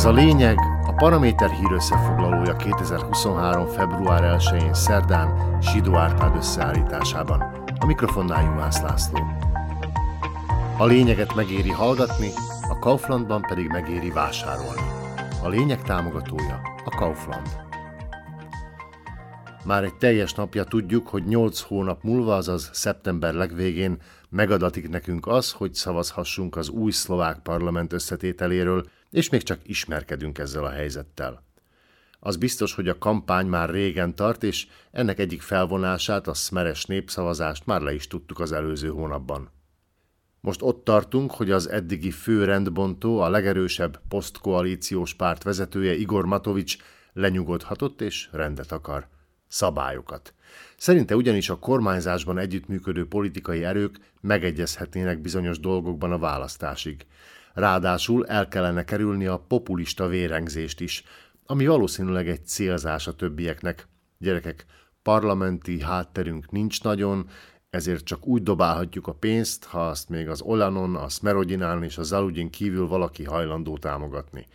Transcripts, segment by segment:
Ez a lényeg, a Paraméter hír összefoglalója 2023. február 1-én szerdán Sidó Árpád összeállításában. A mikrofonnál Juhász László. A lényeget megéri hallgatni, a Kauflandban pedig megéri vásárolni. A lényeg támogatója a Kaufland. Már egy teljes napja tudjuk, hogy 8 hónap múlva, azaz szeptember legvégén megadatik nekünk az, hogy szavazhassunk az új szlovák parlament összetételéről, és még csak ismerkedünk ezzel a helyzettel. Az biztos, hogy a kampány már régen tart, és ennek egyik felvonását, a szmeres népszavazást már le is tudtuk az előző hónapban. Most ott tartunk, hogy az eddigi fő rendbontó, a legerősebb posztkoalíciós párt vezetője Igor Matovics lenyugodhatott és rendet akar. Szabályokat. Szerinte ugyanis a kormányzásban együttműködő politikai erők megegyezhetnének bizonyos dolgokban a választásig. Ráadásul el kellene kerülni a populista vérengzést is, ami valószínűleg egy célzás a többieknek. Gyerekek, parlamenti hátterünk nincs nagyon, ezért csak úgy dobálhatjuk a pénzt, ha azt még az Olanon, a Smerodinán és a Zaludin kívül valaki hajlandó támogatni.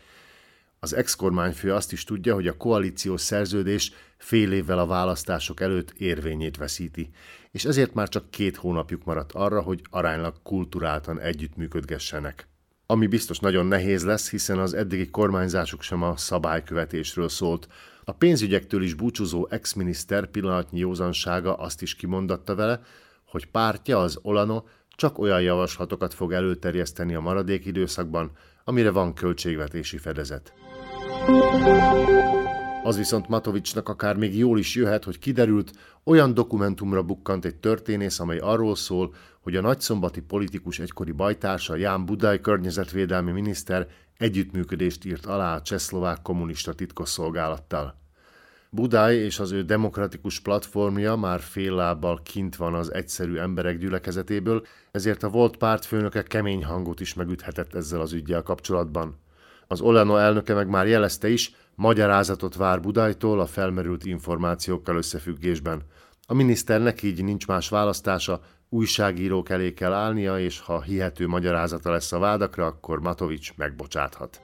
Az ex-kormányfő azt is tudja, hogy a koalíciós szerződés fél évvel a választások előtt érvényét veszíti, és ezért már csak két hónapjuk maradt arra, hogy aránylag kulturáltan együttműködgessenek ami biztos nagyon nehéz lesz, hiszen az eddigi kormányzásuk sem a szabálykövetésről szólt. A pénzügyektől is búcsúzó ex-miniszter pillanatnyi józansága azt is kimondatta vele, hogy pártja, az Olano, csak olyan javaslatokat fog előterjeszteni a maradék időszakban, amire van költségvetési fedezet. Az viszont Matovicsnak akár még jól is jöhet, hogy kiderült, olyan dokumentumra bukkant egy történész, amely arról szól, hogy a nagyszombati politikus egykori bajtársa Ján Budaj környezetvédelmi miniszter együttműködést írt alá a csehszlovák kommunista titkosszolgálattal. Budaj és az ő demokratikus platformja már fél lábbal kint van az egyszerű emberek gyülekezetéből, ezért a volt pártfőnöke kemény hangot is megüthetett ezzel az ügyjel kapcsolatban. Az Olano elnöke meg már jelezte is, magyarázatot vár Budajtól a felmerült információkkal összefüggésben. A miniszternek így nincs más választása, újságírók elé kell állnia, és ha hihető magyarázata lesz a vádakra, akkor Matovics megbocsáthat.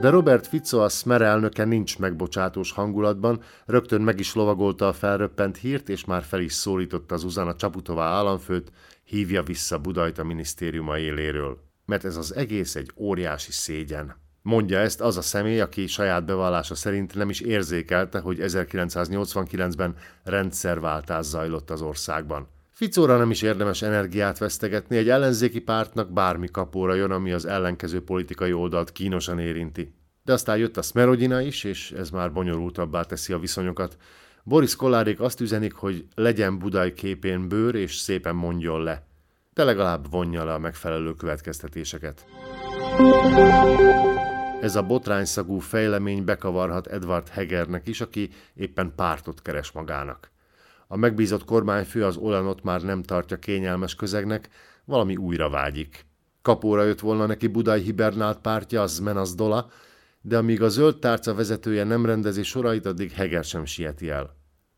De Robert Fico, a Smer elnöke nincs megbocsátós hangulatban, rögtön meg is lovagolta a felröppent hírt, és már fel is szólította az Uzana Csaputová államfőt, hívja vissza Budajt a minisztériuma éléről. Mert ez az egész egy óriási szégyen. Mondja ezt az a személy, aki saját bevallása szerint nem is érzékelte, hogy 1989-ben rendszerváltás zajlott az országban. Ficóra nem is érdemes energiát vesztegetni, egy ellenzéki pártnak bármi kapóra jön, ami az ellenkező politikai oldalt kínosan érinti. De aztán jött a Smerodina is, és ez már bonyolultabbá teszi a viszonyokat. Boris Kolárék azt üzenik, hogy legyen Budaj képén bőr, és szépen mondjon le. De legalább vonja le a megfelelő következtetéseket. Ez a botrányszagú fejlemény bekavarhat Edward Hegernek is, aki éppen pártot keres magának. A megbízott kormányfő az Olanot már nem tartja kényelmes közegnek, valami újra vágyik. Kapóra jött volna neki Budai hibernált pártja, az Dola, de amíg a zöld tárca vezetője nem rendezi sorait, addig Heger sem sieti el.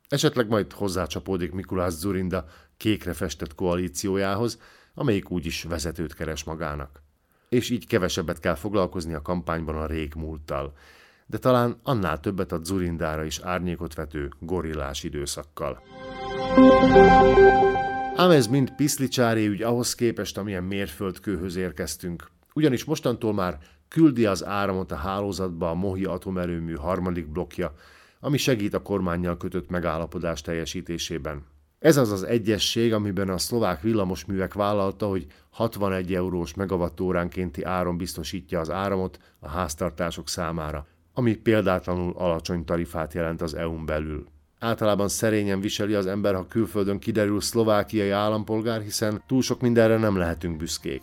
Esetleg majd hozzácsapódik Mikulás Zurinda kékre festett koalíciójához, amelyik úgyis vezetőt keres magának és így kevesebbet kell foglalkozni a kampányban a régmúlttal. De talán annál többet a Zurindára is árnyékot vető gorillás időszakkal. Ám ez mind piszlicsári ügy ahhoz képest, amilyen mérföldkőhöz érkeztünk. Ugyanis mostantól már küldi az áramot a hálózatba a Mohi atomerőmű harmadik blokja, ami segít a kormányjal kötött megállapodás teljesítésében. Ez az az egyesség, amiben a szlovák villamosművek vállalta, hogy 61 eurós megawattóránkénti áron biztosítja az áramot a háztartások számára, ami példátlanul alacsony tarifát jelent az EU-n belül. Általában szerényen viseli az ember, ha külföldön kiderül szlovákiai állampolgár, hiszen túl sok mindenre nem lehetünk büszkék.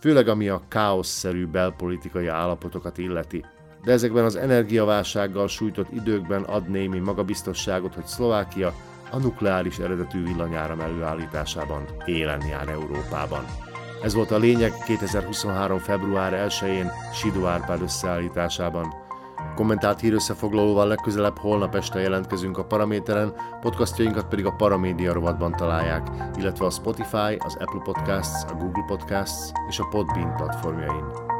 Főleg ami a káoszszerű belpolitikai állapotokat illeti. De ezekben az energiaválsággal sújtott időkben ad némi magabiztosságot, hogy Szlovákia a nukleáris eredetű villanyáram előállításában élen jár Európában. Ez volt a lényeg 2023. február 1-én Sidó Árpád összeállításában. Kommentált hírösszefoglalóval legközelebb holnap este jelentkezünk a Paraméteren, podcastjainkat pedig a Paramédia rovatban találják, illetve a Spotify, az Apple Podcasts, a Google Podcasts és a Podbean platformjain.